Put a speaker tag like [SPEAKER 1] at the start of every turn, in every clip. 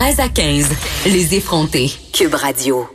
[SPEAKER 1] 13 à 15, les effrontés. Cube Radio.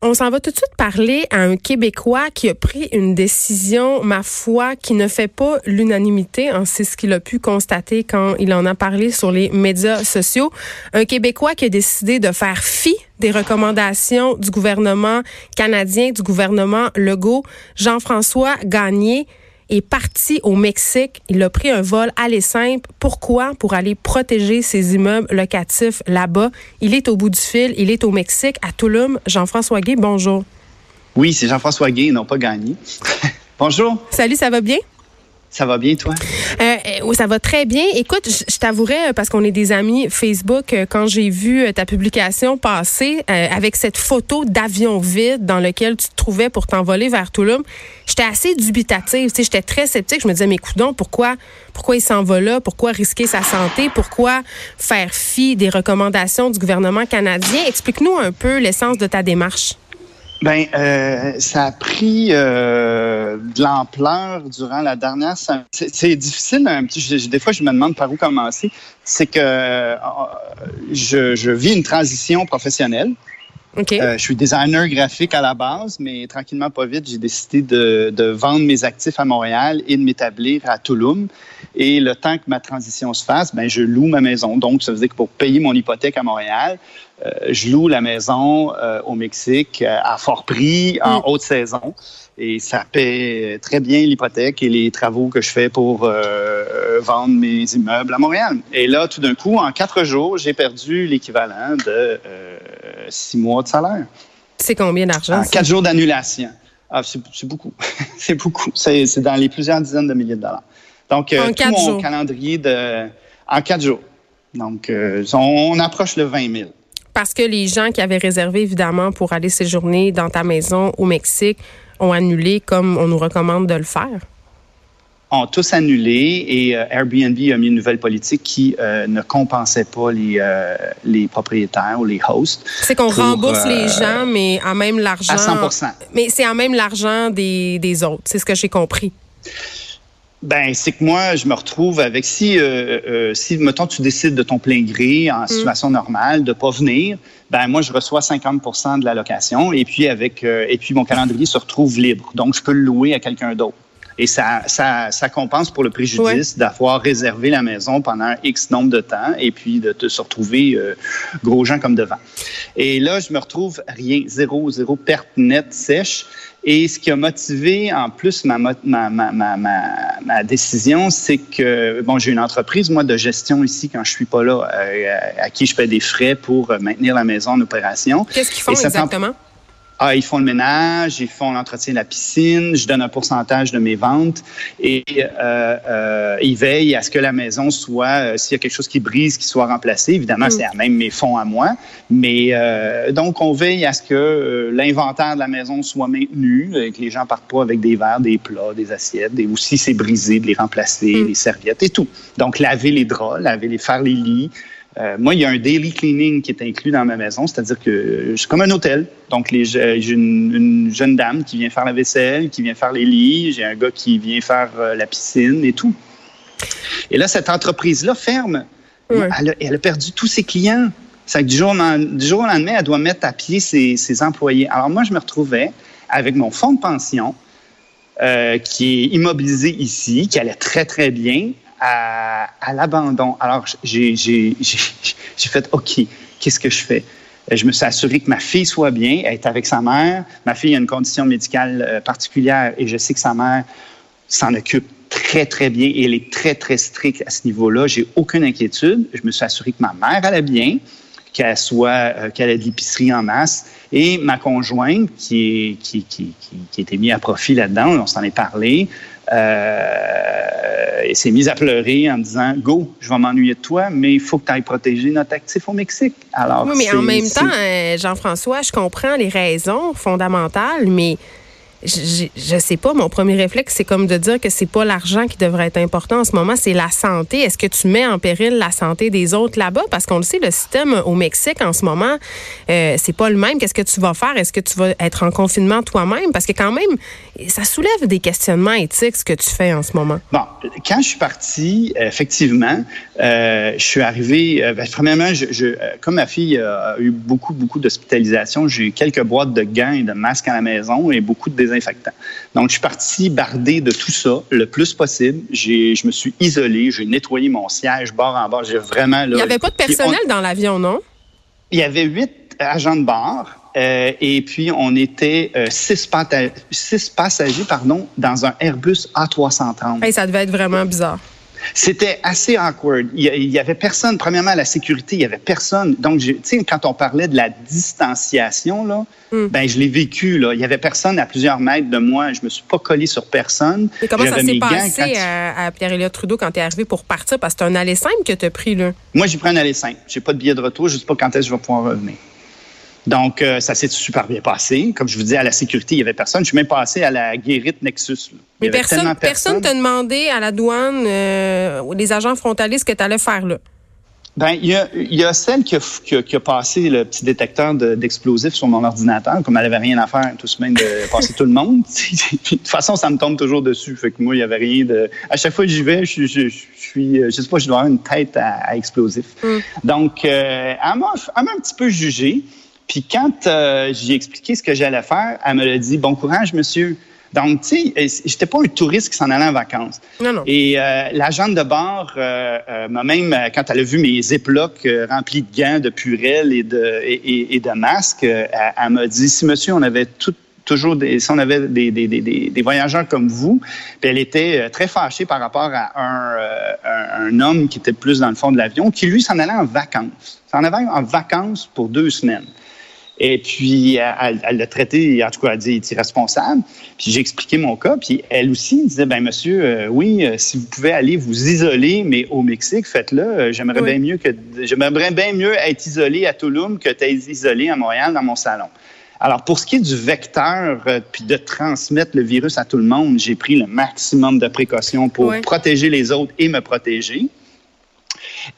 [SPEAKER 2] On s'en va tout de suite parler à un Québécois qui a pris une décision, ma foi, qui ne fait pas l'unanimité. Hein, c'est ce qu'il a pu constater quand il en a parlé sur les médias sociaux. Un Québécois qui a décidé de faire fi des recommandations du gouvernement canadien, du gouvernement Legault, Jean-François Gagné est parti au Mexique. Il a pris un vol aller simple. Pourquoi? Pour aller protéger ses immeubles locatifs là-bas. Il est au bout du fil. Il est au Mexique, à Tulum. Jean-François Gay, bonjour.
[SPEAKER 3] Oui, c'est Jean-François Gay, non pas gagné. bonjour.
[SPEAKER 2] Salut, ça va bien?
[SPEAKER 3] Ça va bien, toi?
[SPEAKER 2] Euh, ça va très bien. Écoute, je, t'avouerais, euh, parce qu'on est des amis Facebook, euh, quand j'ai vu ta publication passer avec cette photo d'avion vide dans lequel tu te trouvais pour t'envoler vers Toulouse, j'étais assez dubitative. J'étais très sceptique. Je me disais, mais coudons, pourquoi, pourquoi il s'en là? Pourquoi risquer sa santé? Pourquoi faire fi des recommandations du gouvernement canadien? Explique-nous un peu l'essence de ta démarche.
[SPEAKER 3] Ben, euh, ça a pris euh, de l'ampleur durant la dernière. C'est difficile un petit. des fois, je me demande par où commencer. C'est que euh, je, je, vis une transition professionnelle. Okay. Euh, je suis designer graphique à la base, mais tranquillement, pas vite, j'ai décidé de, de, vendre mes actifs à Montréal et de m'établir à Tulum. Et le temps que ma transition se fasse, ben, je loue ma maison. Donc, ça veut dire que pour payer mon hypothèque à Montréal, euh, je loue la maison euh, au Mexique à fort prix en mm. haute saison. Et ça paie très bien l'hypothèque et les travaux que je fais pour vendre mes immeubles à Montréal. Et là, tout d'un coup, en quatre jours, j'ai perdu l'équivalent de six mois de salaire.
[SPEAKER 2] C'est combien d'argent?
[SPEAKER 3] quatre jours d'annulation. Ah, c'est beaucoup. c'est beaucoup. C'est dans les plusieurs dizaines de milliers de dollars. Donc, en tout mon calendrier de... En quatre jours. Donc, on approche le 20 000
[SPEAKER 2] parce que les gens qui avaient réservé, évidemment, pour aller séjourner dans ta maison au Mexique ont annulé comme on nous recommande de le faire?
[SPEAKER 3] Ont tous annulé et euh, Airbnb a mis une nouvelle politique qui euh, ne compensait pas les, euh, les propriétaires ou les hosts.
[SPEAKER 2] C'est qu'on rembourse les gens, mais en même l'argent. À
[SPEAKER 3] 100
[SPEAKER 2] Mais c'est en même l'argent des, des autres. C'est ce que j'ai compris.
[SPEAKER 3] Ben, c'est que moi, je me retrouve avec si, euh, euh, si, mettons, tu décides de ton plein gré en mm. situation normale de pas venir, ben moi, je reçois 50% de la location et puis avec, euh, et puis mon calendrier se retrouve libre, donc je peux le louer à quelqu'un d'autre. Et ça, ça, ça compense pour le préjudice d'avoir réservé la maison pendant X nombre de temps et puis de te se retrouver euh, gros gens comme devant. Et là, je me retrouve rien, zéro, zéro perte nette sèche. Et ce qui a motivé en plus ma, ma, ma, ma, ma décision, c'est que, bon, j'ai une entreprise, moi, de gestion ici quand je suis pas là, euh, à qui je paie des frais pour maintenir la maison en opération.
[SPEAKER 2] Qu'est-ce qu'ils font exactement?
[SPEAKER 3] Ah, ils font le ménage, ils font l'entretien de la piscine, je donne un pourcentage de mes ventes et euh, euh, ils veillent à ce que la maison soit, euh, s'il y a quelque chose qui brise, qu'il soit remplacé. Évidemment, mm. c'est à même mes fonds à moi, mais euh, donc on veille à ce que euh, l'inventaire de la maison soit maintenu, et que les gens partent pas avec des verres, des plats, des assiettes, et aussi c'est brisé de les remplacer, mm. les serviettes et tout. Donc laver les draps, laver les, faire les lits. Euh, moi, il y a un daily cleaning qui est inclus dans ma maison, c'est-à-dire que je suis comme un hôtel. Donc, j'ai une, jeune dame qui vient faire la vaisselle, qui vient faire les lits, j'ai un gars qui vient faire euh, la piscine et tout. Et là, cette entreprise-là ferme. Elle, a, perdu tous ses clients. C'est que du jour, du jour au lendemain, elle doit mettre à pied ses, ses employés. Alors moi, je me retrouvais avec mon fonds de pension euh, qui est immobilisé ici, qui allait très, très bien à, l'abandon. Alors, j'ai fait, OK, qu'est-ce que je fais? Je me suis assuré que ma fille soit bien, elle est avec sa mère. Ma fille a une condition médicale euh, particulière et je sais que sa mère s'en occupe très, très bien et elle est très, très stricte à ce niveau-là. J'ai aucune inquiétude. Je me suis assuré que ma mère allait bien, qu'elle soit, euh, qu'elle ait de l'épicerie en masse. Et ma conjointe, qui, est, qui, qui était mise à profit là-dedans, on s'en est parlé, euh, s'est mise à pleurer en disant Go, je vais m'ennuyer de toi, mais il faut que tu ailles protéger notre actif au Mexique.
[SPEAKER 2] Alors, oui, mais en même temps, euh, Jean-François, je comprends les raisons fondamentales, mais je, sais pas, mon premier réflexe, c'est comme de dire que c'est pas l'argent qui devrait être important en ce moment, c'est la santé. Est-ce que tu mets en péril la santé des autres là-bas? Parce qu'on le sait, le système au Mexique en ce moment, euh, c'est pas le même. Qu'est-ce que tu vas faire? Est-ce que tu vas être en confinement toi-même? Parce que quand même, ça soulève des questionnements éthiques, ce que tu fais en ce moment.
[SPEAKER 3] Bon, quand je suis parti, effectivement, euh, je suis arrivé, euh, ben, premièrement, euh, comme ma fille a eu beaucoup, beaucoup d'hospitalisation, j'ai eu quelques boîtes de gants et de masques à la maison et beaucoup de Donc, je suis parti bardé de tout ça le plus possible. Je me suis isolé, j'ai nettoyé mon siège bord en bord. J'ai vraiment...
[SPEAKER 2] Là, Il n'y avait pas de personnel dans l'avion, non?
[SPEAKER 3] Il y avait huit agents de bord. Euh, et puis, on était euh, six, six, passagers pardon, dans un Airbus A330.
[SPEAKER 2] Hey, ça devait être vraiment bizarre.
[SPEAKER 3] C'était assez awkward. Il y avait personne. Premièrement, la sécurité, il y avait personne. Donc, tu sais, quand on parlait de la distanciation, là, hmm. ben, je l'ai vécu. Là. Il y avait personne à plusieurs mètres de moi. Je me suis pas collé sur personne.
[SPEAKER 2] Et comment ça s'est passé à, Pierre-Éliott Trudeau quand tu es arrivé pour partir? Parce que c'est un aller simple que tu as pris, là.
[SPEAKER 3] Moi, j'ai pris un aller simple. J'ai pas de billet de retour. Je sais pas quand est-ce que je vais pouvoir revenir. Donc, euh, ça s'est super bien passé. Comme je vous dis, à la sécurité, il y avait personne. Je suis même passé à la guérite Nexus.
[SPEAKER 2] Mais personne personne t'a demandé à la douane, euh, les agents frontaliers, ce que tu allais faire là?
[SPEAKER 3] Ben, il y a, y a celle qui a, qui, a, passé le petit détecteur d'explosifs sur mon ordinateur, comme elle avait rien à faire tout semaine de passer tout le monde. de toute façon, ça me tombe toujours dessus. Fait que moi, il y avait rien de. À chaque fois que j'y vais, je, je, je, suis, je sais pas, je dois avoir une tête à, explosif. Mm. Donc, euh, elle m'a un petit peu jugé. Puis quand euh, j'ai expliqué ce que j'allais faire, elle me l'a dit Bon courage, monsieur. Donc, tu sais, j'étais pas un touriste qui s'en allait en vacances.
[SPEAKER 2] Non, non.
[SPEAKER 3] Et euh, l'agente de bord euh, euh, m'a même, quand elle a vu mes éplocs remplis de gants, de purelles et de, et, de masques, elle, m'a dit si monsieur, on avait tout, toujours des, si on avait des, des, des, des, voyageurs comme vous, puis elle était très fâchée par rapport à un, un, un homme qui était plus dans le fond de l'avion, qui lui s'en allait en vacances. S'en allait en vacances pour deux semaines. Et puis, elle, l'a traité, en tout cas, elle dit, est irresponsable. Puis j'ai expliqué mon cas. Puis elle aussi disait, ben monsieur, euh, oui, euh, si vous pouvez aller vous isoler, mais au Mexique, faites-le. Euh, j'aimerais bien mieux que, j'aimerais bien mieux être isolé à Tulum que d'être isolé à Montréal dans mon salon. Alors, pour ce qui est du vecteur, puis de transmettre le virus à tout le monde, j'ai pris le maximum de précautions pour protéger les autres et me protéger.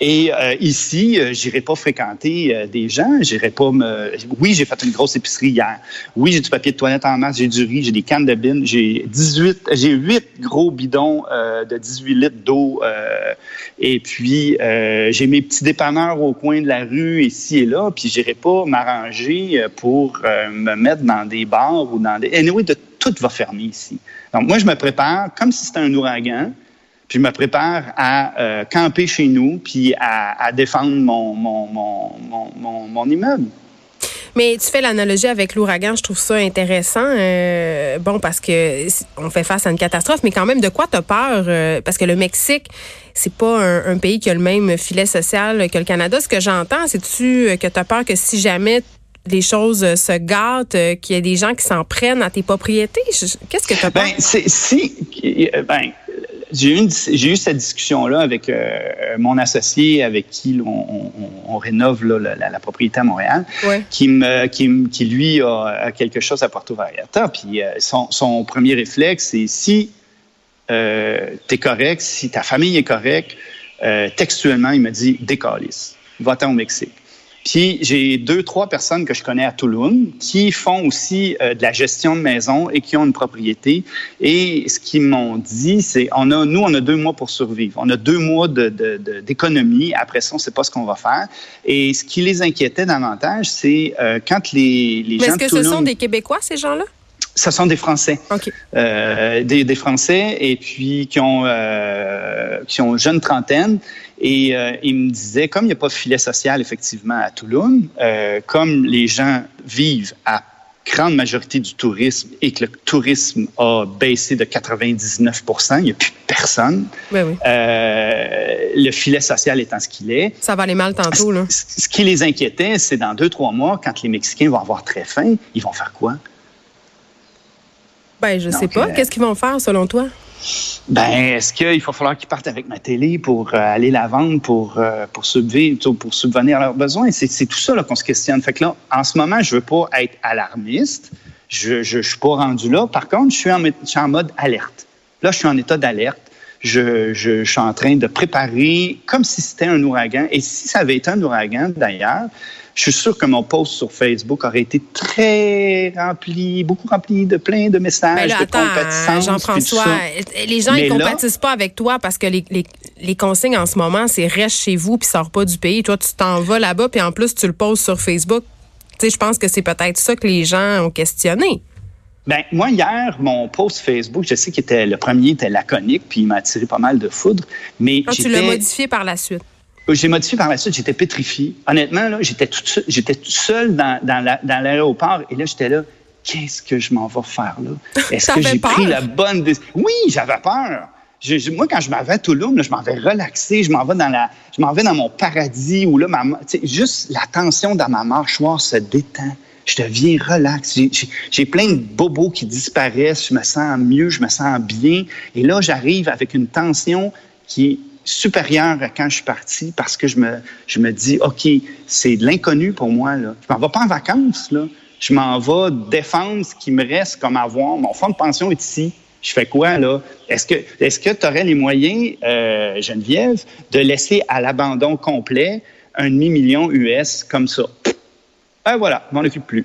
[SPEAKER 3] Et euh, ici, euh, j'irai pas fréquenter euh, des gens, j'irai pas me. Oui, j'ai fait une grosse épicerie hier. Oui, j'ai du papier de toilette en masse, j'ai du riz, j'ai des cannes de bine, j'ai 18, j'ai 8 gros bidons de 18 litres d'eau. et puis, j'ai mes petits dépanneurs au coin de la rue, ici et là. Puis, j'irai pas m'arranger pour me mettre dans des bars ou dans des. Anyway, de, tout va fermer ici. Donc, moi, je me prépare comme si c'était un ouragan. Puis je me prépare à euh, camper chez nous, puis à, défendre mon, mon, mon, mon, immeuble.
[SPEAKER 2] Mais tu fais l'analogie avec l'ouragan, je trouve ça intéressant. Euh, bon, parce que on fait face à une catastrophe, mais quand même, de quoi tu as peur? Euh, parce que le Mexique, c'est pas un, pays qui a le même filet social que le Canada. Ce que j'entends, que tu as peur que si jamais les choses se gâtent, qu'il y ait des gens qui s'en prennent à tes propriétés? Qu'est-ce que tu as peur?
[SPEAKER 3] Ben, si, ben, j'ai eu, eu, cette discussion-là avec euh, mon associé avec qui on, rénove la, propriété à Montréal, qui, me, qui, qui, lui a, quelque chose à Porto Vallarta. Puis euh, son, premier réflexe, c'est si euh, tu es correct, si ta famille est correcte, textuellement, il me dit décalisse, va-t'en au Mexique. Puis j'ai deux, trois personnes que je connais à Tulum qui font aussi euh, de la gestion de maison et qui ont une propriété. Et ce qu'ils m'ont dit, c'est on a, nous, on a deux mois pour survivre. On a deux mois d'économie. De, Après ça, on ne sait pas ce qu'on va faire. Et ce qui les inquiétait davantage, c'est euh, quand les, les
[SPEAKER 2] Mais
[SPEAKER 3] gens.
[SPEAKER 2] Est-ce que ce sont des Québécois, ces gens-là?
[SPEAKER 3] Ce sont des Français. Euh, des, des, Français et puis qui ont, euh, qui ont jeune trentaine et euh, il me disait, comme il n'y a pas de filet social effectivement à Toulouse, comme les gens vivent à grande majorité du tourisme et que le tourisme a baissé de 99% il n'y a plus personne.
[SPEAKER 2] Oui, oui.
[SPEAKER 3] Le filet social étant ce qu'il est.
[SPEAKER 2] Ça va aller mal tantôt, là.
[SPEAKER 3] Ce qui les inquiétait, c'est dans deux, trois mois, quand les Mexicains vont avoir très faim, ils vont faire quoi?
[SPEAKER 2] Ben, je ne sais pas. Qu'est-ce qu'ils vont faire, selon toi?
[SPEAKER 3] Ben, est-ce qu'il va falloir qu'ils partent avec ma télé pour euh, aller la vendre, pour, euh, pour, pour subvenir à leurs besoins? C'est tout ça qu'on se questionne. Fait que là, en ce moment, je veux pas être alarmiste. Je ne suis pas rendu là. Par contre, je suis, en, je suis en mode alerte. Là, je suis en état d'alerte. Je, je, je, suis en train de préparer comme si c'était un ouragan. Et si ça avait été un ouragan, d'ailleurs, je suis sûr que mon post sur Facebook aurait été très rempli, beaucoup rempli de plein de messages
[SPEAKER 2] là,
[SPEAKER 3] de compétence.
[SPEAKER 2] Jean-François, les gens ne compatissent pas avec toi parce que les, les, les consignes en ce moment, c'est reste chez vous puis sors pas du pays. Toi, tu t'en vas là-bas puis en plus, tu le poses sur Facebook. Tu sais, je pense que c'est peut-être ça que les gens ont questionné.
[SPEAKER 3] Ben, moi, hier, mon post Facebook, je sais que le premier était laconique, puis il m'a attiré pas mal de foudre. Mais
[SPEAKER 2] ah, tu l'as modifié par la suite.
[SPEAKER 3] J'ai modifié par la suite, j'étais pétrifié. Honnêtement, là, j'étais tout seul, j'étais tout seul dans, dans l'aéroport et là, j'étais là, qu'est-ce que je m'en vais faire là? Est-ce que j'ai pris la bonne décision? Oui, j'avais peur. Je, moi, quand je m'en vais à Toulouse, je m'en vais relaxer, je m'en vais dans la, je m'en vais dans mon paradis où là, ma, juste la tension dans ma mâchoire se détend je deviens relax. J'ai plein de bobos qui disparaissent, je me sens mieux, je me sens bien. Et là, j'arrive avec une tension qui est supérieure à quand je suis parti parce que je me, je me dis, OK, c'est de l'inconnu pour moi. Je m'en vais pas en vacances. Je m'en vais défendre ce qui me reste comme avoir. Mon fonds de pension est ici. Je fais quoi, là? Est-ce que est-ce tu aurais les moyens, euh, Geneviève, de laisser à l'abandon complet un demi-million US comme ça? Ah, voilà, je m'en occupe plus.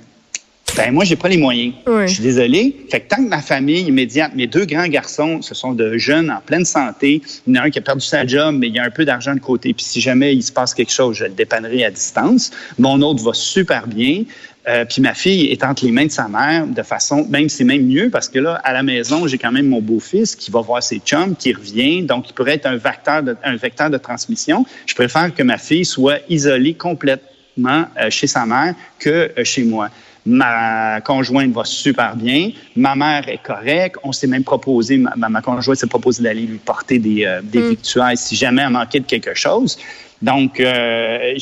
[SPEAKER 3] Ben, moi, j'ai pas les moyens. Je suis désolé. Fait que tant que ma famille immédiate, mes deux grands garçons, ce sont de jeunes en pleine santé. Il y en a un qui a perdu sa job, mais il y a un peu d'argent de côté. Puis si jamais il se passe quelque chose, je le dépannerai à distance. Mon autre va super bien. Euh, puis ma fille est entre les mains de sa mère de façon, même c'est même mieux parce que là, à la maison, j'ai quand même mon beau-fils qui va voir ses chums, qui revient, donc il pourrait être un vecteur de, un vecteur de transmission. Je préfère que ma fille soit isolée complètement euh, chez sa mère que euh, chez moi. Ma conjointe va super bien. Ma mère est correcte. On s'est même proposé, ma, conjointe s'est proposé d'aller lui porter des, euh, des mm. victuailles si jamais elle manquait de quelque chose. Donc, euh,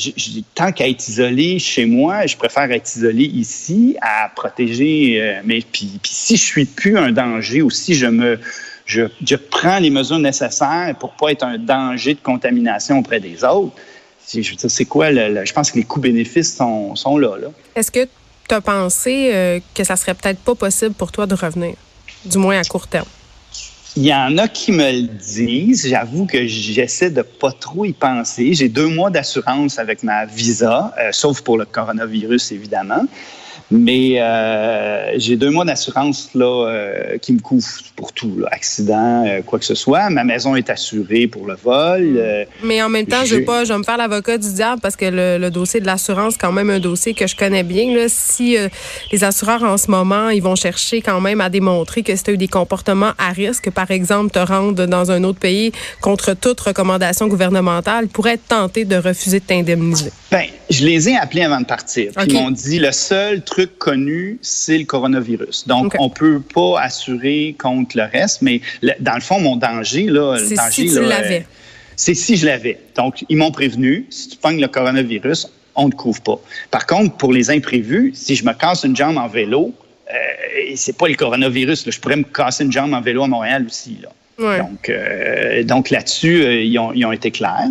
[SPEAKER 3] tant qu'à être isolé chez moi, je préfère être isolé ici à protéger. mais puis, puis, si je suis plus un danger ou si je me je, je prends les mesures nécessaires pour pas être un danger de contamination auprès des autres, c'est quoi? je pense que les coûts-bénéfices sont, sont, là.
[SPEAKER 2] Est-ce que tu as pensé euh, que ça serait peut-être pas possible pour toi de revenir, du moins à court terme?
[SPEAKER 3] Il y en a qui me le disent. J'avoue que j'essaie de pas trop y penser. J'ai deux mois d'assurance avec ma visa, euh, sauf pour le coronavirus, évidemment. Mais euh, j'ai deux mois d'assurance là euh, qui me couvrent pour tout, là, accident, euh, quoi que ce soit. Ma maison est assurée pour le vol.
[SPEAKER 2] Mais en même temps, je veux pas, je vais me faire l'avocat du diable parce que le, le dossier de l'assurance, quand même un dossier que je connais bien. Là, si les assureurs en ce moment, ils vont chercher quand même à démontrer que si tu as eu des comportements à risque, par exemple, te rendre dans un autre pays contre toute recommandation gouvernementale, pourraient être tentés de refuser de t'indemniser.
[SPEAKER 3] Ben, je les ai appelés avant de partir. Ils m'ont dit le seul truc connu, c'est le coronavirus. Donc, on on peut pas assurer contre le reste, mais dans le fond, mon danger, là,
[SPEAKER 2] c'est
[SPEAKER 3] si
[SPEAKER 2] tu l'avais.
[SPEAKER 3] C'est si je l'avais. Donc, ils m'ont prévenu, si tu pognes le coronavirus, on ne te couvre pas. Par contre, pour les imprévus, si je me casse une jambe en vélo, euh, c'est pas le coronavirus. Je pourrais me casser une jambe en vélo à Montréal aussi. Donc, euh, donc là-dessus, euh, ils, ont, ils, ont, été clairs.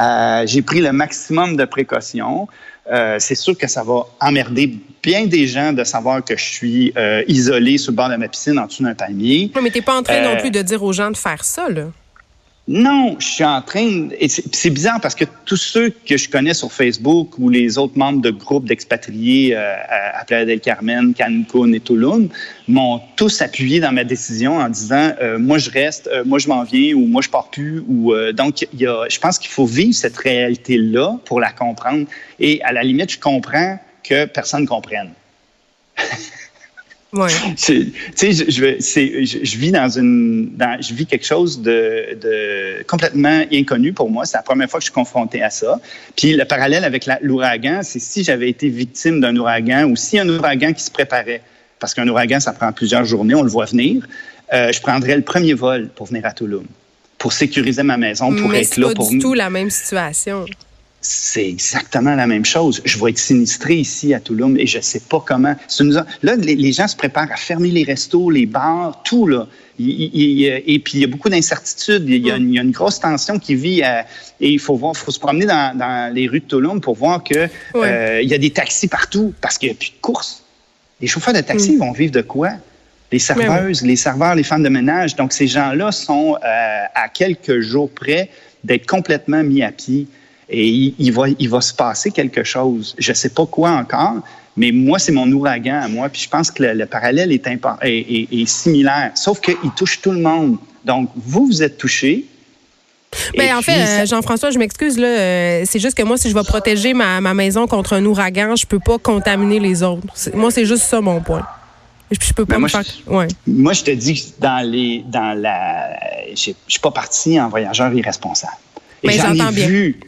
[SPEAKER 3] Euh, j'ai pris le maximum de précautions. Euh, c'est sûr que ça va emmerder bien des gens de savoir que je suis euh, isolé sur le bord de ma piscine en dessous d'un palmier.
[SPEAKER 2] Oui, mais t'es pas en train non plus de dire aux gens de faire ça, là.
[SPEAKER 3] Non, je suis en train. Et c'est bizarre parce que tous ceux que je connais sur Facebook ou les autres membres de groupes d'expatriés euh, à Playa del Carmen, Cancun et Tulum m'ont tous appuyé dans ma décision en disant euh, moi je reste, euh, moi je m'en viens ou moi je pars plus. Ou donc il y a, je pense qu'il faut vivre cette réalité là pour la comprendre. Et à la limite, je comprends que personne comprenne.
[SPEAKER 2] Ouais.
[SPEAKER 3] Tu sais, je, je, je, vis dans une, dans, je vis quelque chose de, de, complètement inconnu pour moi. C'est la première fois que je suis confronté à ça. Puis le parallèle avec l'ouragan, c'est si j'avais été victime d'un ouragan ou si un ouragan qui se préparait, parce qu'un ouragan, ça prend plusieurs journées, on le voit venir, euh, je prendrais le premier vol pour venir à Toulouse, pour sécuriser ma maison, pour être là.
[SPEAKER 2] C'est
[SPEAKER 3] pas
[SPEAKER 2] du tout la même situation
[SPEAKER 3] c'est exactement la même chose. Je vais être sinistré ici à Toulouse et je ne sais pas comment. Là, les, gens se préparent à fermer les restos, les bars, tout là. et puis il y a beaucoup d'incertitudes. Il, y a une grosse tension qui vit et il faut voir, faut se promener dans, les rues de Toulouse pour voir que euh, il y a des taxis partout parce qu'il n'y a plus de courses. Les chauffeurs de taxi vont vivre de quoi? Les serveuses, les serveurs, les femmes de ménage. Donc, ces gens-là sont euh, à quelques jours près d'être complètement mis à pied. Et il, il, va, il va se passer quelque chose. Je ne sais pas quoi encore, mais moi, c'est mon ouragan à moi. Puis je pense que le, le parallèle est, est, est, est similaire, sauf qu'il touche tout le monde. Donc, vous, vous êtes touché.
[SPEAKER 2] Ben, en fait, euh, Jean-François, je m'excuse. là. Euh, c'est juste que moi, si je vais protéger ma, ma, maison contre un ouragan, je peux pas contaminer les autres. Moi, c'est juste ça mon point. Je, peux pas
[SPEAKER 3] ben
[SPEAKER 2] me
[SPEAKER 3] moi,
[SPEAKER 2] faire...
[SPEAKER 3] je, ouais. moi, je te dis que dans les, dans la, je suis pas parti en voyageur irresponsable.
[SPEAKER 2] Et Mais j'en ai bien.
[SPEAKER 3] vu.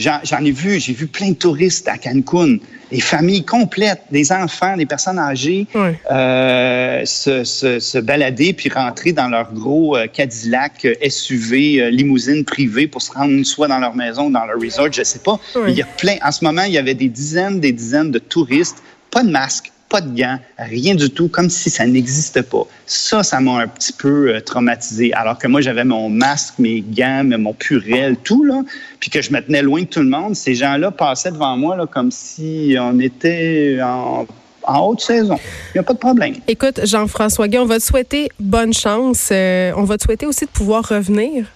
[SPEAKER 3] J'en ai vu, j'ai vu plein de touristes à Cancun, des familles complètes, des enfants, des personnes âgées euh, se, se, se, balader puis rentrer dans leur gros euh, Cadillac SUV euh, limousine privée pour se rendre soit dans leur maison, dans leur resort, je sais pas. Il y a plein. En ce moment, il y avait des dizaines, des dizaines de touristes, pas de masque, pas de gants, rien du tout, comme si ça n'existait pas. Ça, ça m'a un petit peu euh, traumatisé. Alors que moi, j'avais mon masque, mes gants, mon purel, tout, là, puis que je me tenais loin de tout le monde. Ces gens-là passaient devant moi comme si on était en en haute saison. Il n'y a pas de problème.
[SPEAKER 2] Écoute, Jean-François Guy, on va te souhaiter bonne chance. Euh, on va te souhaiter aussi de pouvoir revenir.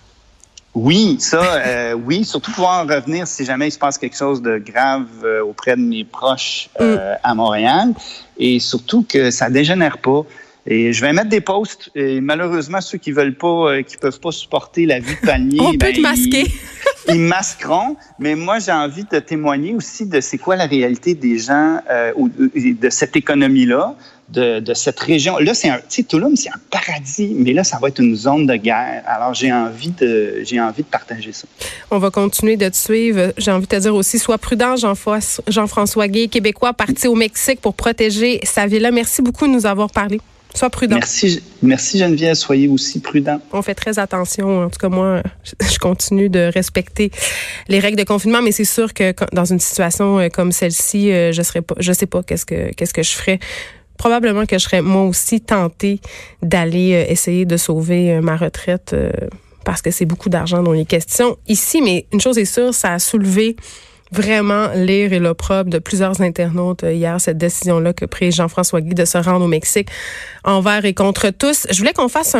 [SPEAKER 3] Oui, ça, euh, oui, surtout pouvoir revenir si jamais il se passe quelque chose de grave euh, auprès de mes proches euh, mm. à Montréal. Et surtout que ça dégénère pas. Et je vais mettre des posts. Et malheureusement, ceux qui veulent pas, qui peuvent pas supporter la vie de palmier,
[SPEAKER 2] on peut
[SPEAKER 3] ben,
[SPEAKER 2] te masquer.
[SPEAKER 3] Ils, ils, masqueront. Mais moi, j'ai envie de témoigner aussi de c'est quoi la réalité des gens ou de cette économie-là. De, de, cette région. Là, c'est un, tu sais, Tulum, c'est un paradis, mais là, ça va être une zone de guerre. Alors, j'ai envie de, j'ai envie de partager ça.
[SPEAKER 2] On va continuer de te suivre. J'ai envie de te dire aussi, sois prudent, Jean-François Gay, québécois, parti au Mexique pour protéger sa ville-là. Merci beaucoup de nous avoir parlé. Sois prudent.
[SPEAKER 3] Merci, merci Geneviève. Soyez aussi prudent.
[SPEAKER 2] On fait très attention. En tout cas, moi, je continue de respecter les règles de confinement, mais c'est sûr que dans une situation euh, comme celle-ci, je serais pas, je sais pas qu'est-ce que qu'est-ce que je ferais probablement que je serais moi aussi tentée d'aller euh, essayer de sauver euh, ma retraite euh, parce que c'est beaucoup d'argent dont il est question ici. Mais une chose est sûre, ça a soulevé vraiment l'ire et l'opprobre de plusieurs internautes hier, cette décision-là que pris Jean-François Guy de se rendre au Mexique envers et contre tous. Je voulais qu'on fasse un